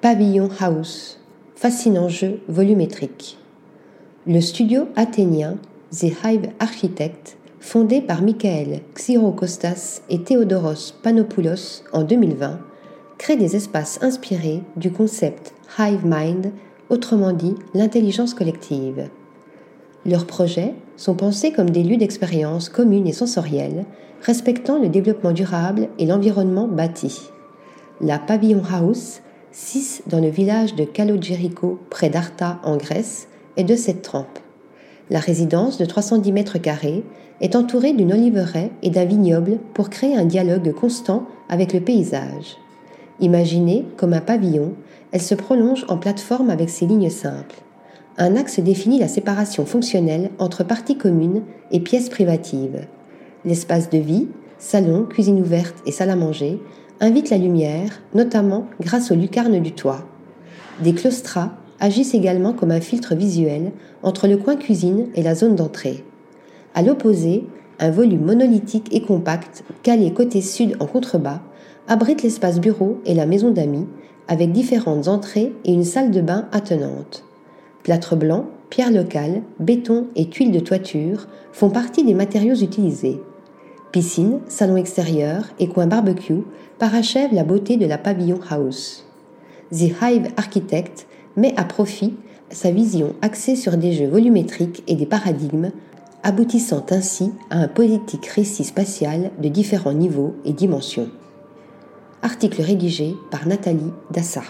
Pavillon House, fascinant jeu volumétrique. Le studio athénien The Hive Architect, fondé par Michael Xyrokostas et Theodoros Panopoulos en 2020, crée des espaces inspirés du concept Hive Mind, autrement dit l'intelligence collective. Leurs projets sont pensés comme des lieux d'expérience communes et sensorielles, respectant le développement durable et l'environnement bâti. La Pavillon House, 6 dans le village de Kalogerico, près d'Arta en Grèce, est de cette trempe. La résidence de 310 mètres carrés est entourée d'une oliveraie et d'un vignoble pour créer un dialogue constant avec le paysage. Imaginée comme un pavillon, elle se prolonge en plateforme avec ses lignes simples. Un axe définit la séparation fonctionnelle entre parties communes et pièces privatives. L'espace de vie, salon, cuisine ouverte et salle à manger, invite la lumière, notamment grâce aux lucarnes du toit. Des claustras agissent également comme un filtre visuel entre le coin cuisine et la zone d'entrée. À l'opposé, un volume monolithique et compact, calé côté sud en contrebas, abrite l'espace bureau et la maison d'amis, avec différentes entrées et une salle de bain attenante. Plâtre blanc, pierre locale, béton et tuiles de toiture font partie des matériaux utilisés. Piscine, salon extérieur et coin barbecue parachèvent la beauté de la pavillon house. The Hive Architect met à profit sa vision axée sur des jeux volumétriques et des paradigmes, aboutissant ainsi à un politique récit spatial de différents niveaux et dimensions. Article rédigé par Nathalie Dassa.